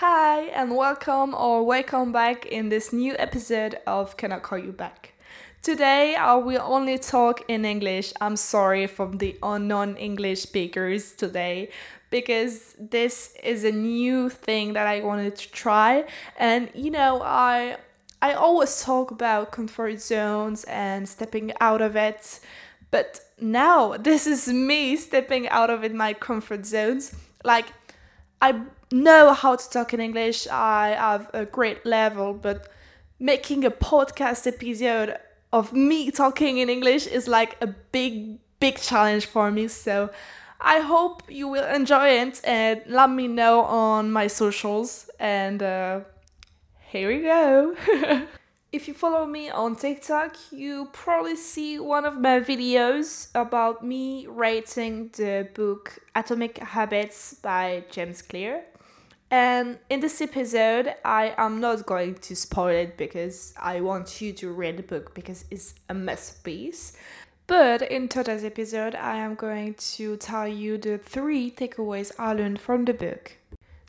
Hi, and welcome or welcome back in this new episode of Can I Call You Back? Today I will only talk in English. I'm sorry from the unknown English speakers today because this is a new thing that I wanted to try and you know I I always talk about comfort zones and stepping out of it but now this is me stepping out of it my comfort zones like I know how to talk in English. I have a great level, but making a podcast episode of me talking in English is like a big, big challenge for me. So I hope you will enjoy it and let me know on my socials. And uh, here we go. if you follow me on TikTok, you probably see one of my videos about me rating the book Atomic Habits by James Clear. And in this episode, I am not going to spoil it because I want you to read the book because it's a masterpiece. But in today's episode, I am going to tell you the three takeaways I learned from the book.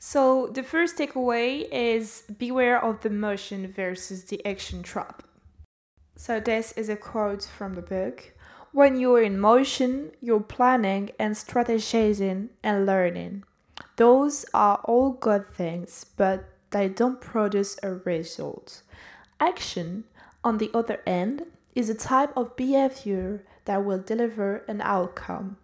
So, the first takeaway is beware of the motion versus the action trap. So, this is a quote from the book. When you're in motion, you're planning and strategizing and learning. Those are all good things, but they don't produce a result. Action, on the other end, is a type of behavior that will deliver an outcome.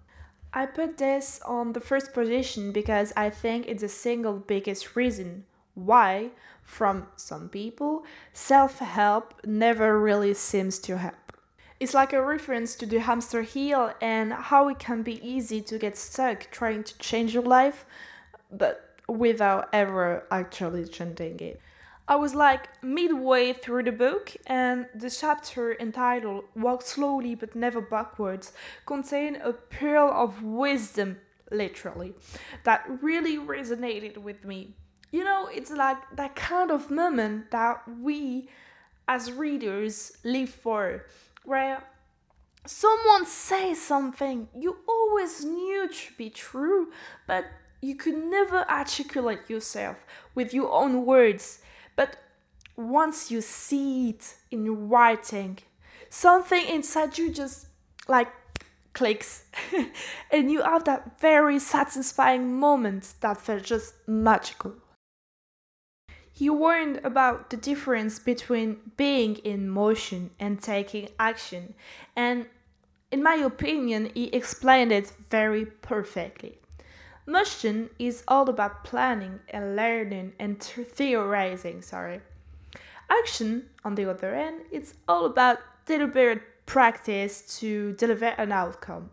I put this on the first position because I think it's the single biggest reason why, from some people, self help never really seems to help. It's like a reference to the hamster wheel and how it can be easy to get stuck trying to change your life but without ever actually changing it. I was like midway through the book, and the chapter entitled Walk Slowly but Never Backwards contained a pearl of wisdom, literally, that really resonated with me. You know, it's like that kind of moment that we as readers live for, where someone says something you always knew to be true, but you could never articulate yourself with your own words, but once you see it in writing, something inside you just like clicks, and you have that very satisfying moment that felt just magical. He warned about the difference between being in motion and taking action, and in my opinion, he explained it very perfectly. Motion is all about planning and learning and theorizing, sorry. Action, on the other hand, it's all about deliberate practice to deliver an outcome.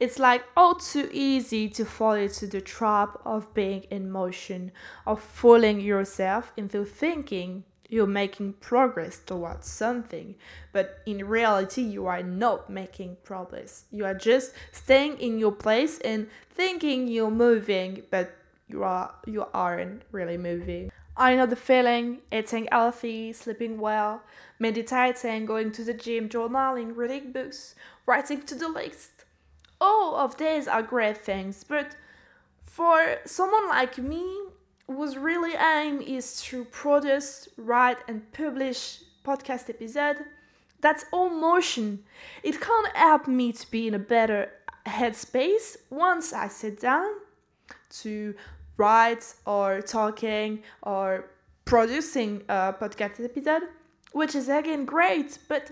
It's like all too easy to fall into the trap of being in motion, of fooling yourself into thinking you're making progress towards something, but in reality, you are not making progress. You are just staying in your place and thinking you're moving, but you are you aren't really moving. I know the feeling eating healthy, sleeping well, meditating, going to the gym, journaling, reading books, writing to the list. All of these are great things, but for someone like me, whose really aim is to produce, write, and publish podcast episode, that's all motion. It can't help me to be in a better headspace once I sit down to write or talking or producing a podcast episode, which is again great, but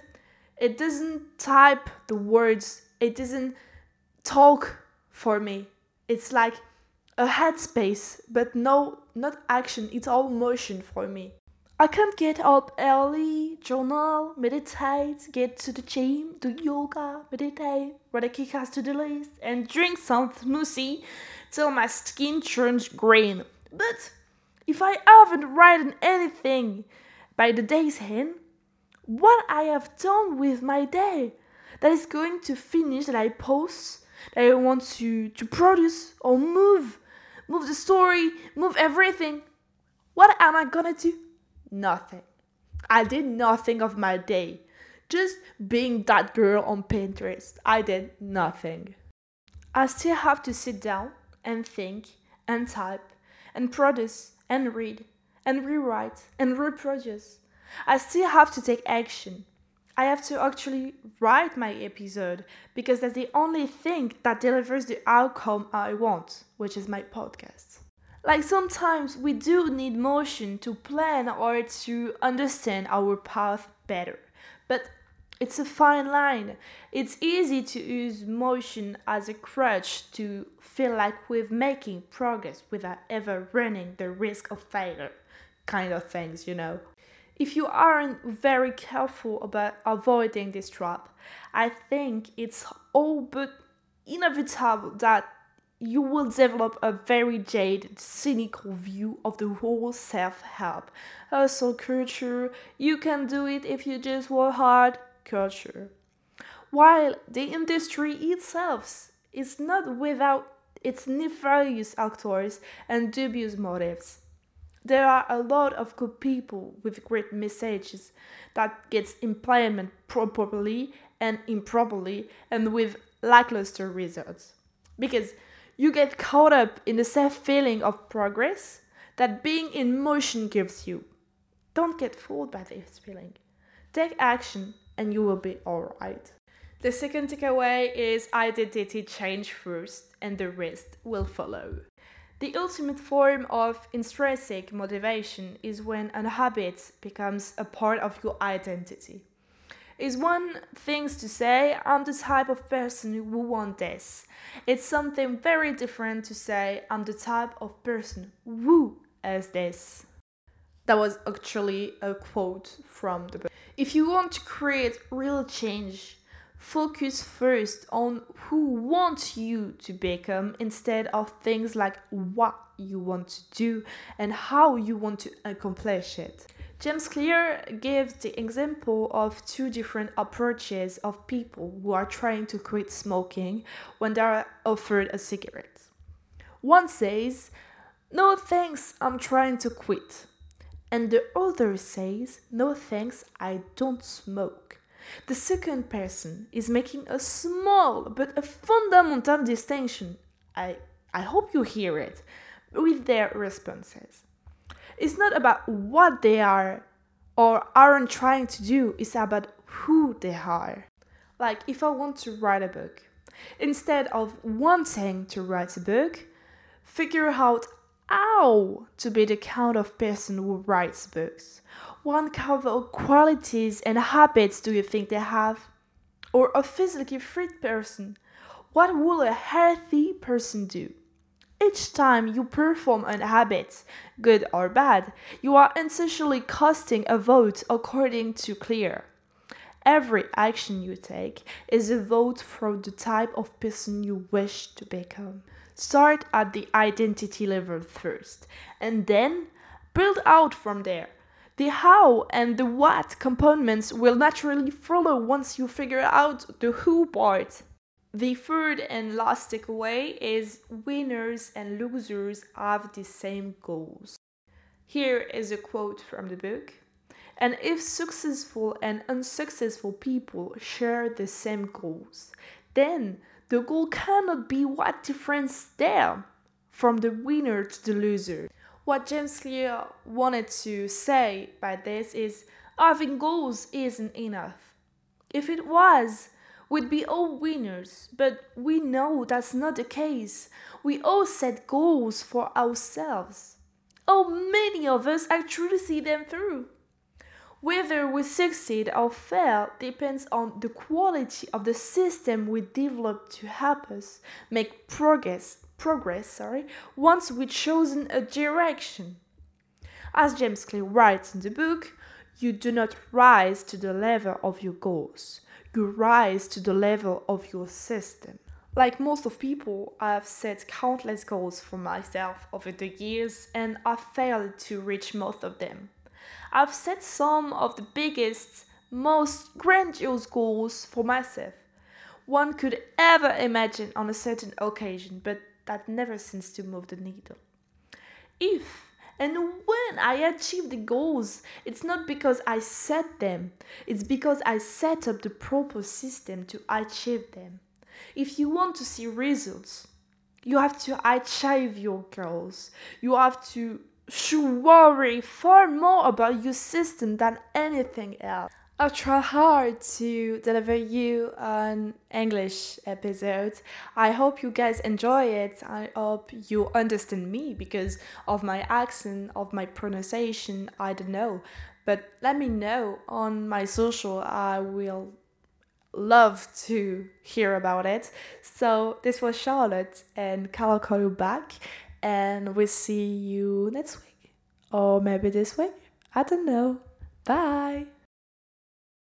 it doesn't type the words, it doesn't talk for me. It's like a headspace, but no, not action. It's all motion for me. I can't get up early, journal, meditate, get to the gym, do yoga, meditate, write a kick ass to the list, and drink some smoothie till my skin turns green. But if I haven't written anything by the day's end, what I have done with my day that is going to finish that I post, that I want to, to produce or move move the story, move everything. What am I gonna do? Nothing. I did nothing of my day. Just being that girl on Pinterest. I did nothing. I still have to sit down and think and type and produce and read and rewrite and reproduce. I still have to take action. I have to actually write my episode because that's the only thing that delivers the outcome I want, which is my podcast. Like sometimes we do need motion to plan or to understand our path better, but it's a fine line. It's easy to use motion as a crutch to feel like we're making progress without ever running the risk of failure, kind of things, you know. If you aren't very careful about avoiding this trap, I think it's all but inevitable that you will develop a very jaded, cynical view of the whole self help, hustle culture, you can do it if you just work hard culture. While the industry itself is not without its nefarious actors and dubious motives there are a lot of good people with great messages that gets implemented properly and improperly and with lackluster results. Because you get caught up in the self feeling of progress that being in motion gives you. Don't get fooled by this feeling. Take action and you will be alright. The second takeaway is identity change first and the rest will follow. The ultimate form of intrinsic motivation is when a habit becomes a part of your identity. It's one thing to say, I'm the type of person who want this. It's something very different to say, I'm the type of person who has this. That was actually a quote from the book. If you want to create real change, focus first on who wants you to become instead of things like what you want to do and how you want to accomplish it. James Clear gives the example of two different approaches of people who are trying to quit smoking when they are offered a cigarette. One says, No thanks, I'm trying to quit. And the other says, No thanks, I don't smoke. The second person is making a small but a fundamental distinction. I, I hope you hear it with their responses. It's not about what they are or aren't trying to do, it's about who they are. Like if I want to write a book, instead of wanting to write a book, figure out how to be the kind of person who writes books. What kind of qualities and habits do you think they have? Or a physically fit person? What will a healthy person do? Each time you perform an habit, good or bad, you are essentially casting a vote according to Clear. Every action you take is a vote for the type of person you wish to become. Start at the identity level first, and then build out from there. The how and the what components will naturally follow once you figure out the who part. The third and last takeaway is winners and losers have the same goals. Here is a quote from the book. And if successful and unsuccessful people share the same goals, then the goal cannot be what difference there from the winner to the loser. What James Clear wanted to say by this is having goals isn't enough. If it was, we'd be all winners, but we know that's not the case. We all set goals for ourselves. Oh, many of us actually see them through. Whether we succeed or fail depends on the quality of the system we develop to help us make progress progress sorry, once we've chosen a direction. As James Clear writes in the book, you do not rise to the level of your goals, you rise to the level of your system. Like most of people, I have set countless goals for myself over the years and I've failed to reach most of them. I've set some of the biggest, most grandiose goals for myself one could ever imagine on a certain occasion, but that never seems to move the needle. If and when I achieve the goals, it's not because I set them, it's because I set up the proper system to achieve them. If you want to see results, you have to achieve your goals. You have to should worry far more about your system than anything else. I try hard to deliver you an English episode. I hope you guys enjoy it. I hope you understand me because of my accent, of my pronunciation. I don't know. But let me know on my social. I will love to hear about it. So this was Charlotte and I'll call you back and we'll see you next week. Or maybe this week. I don't know. Bye.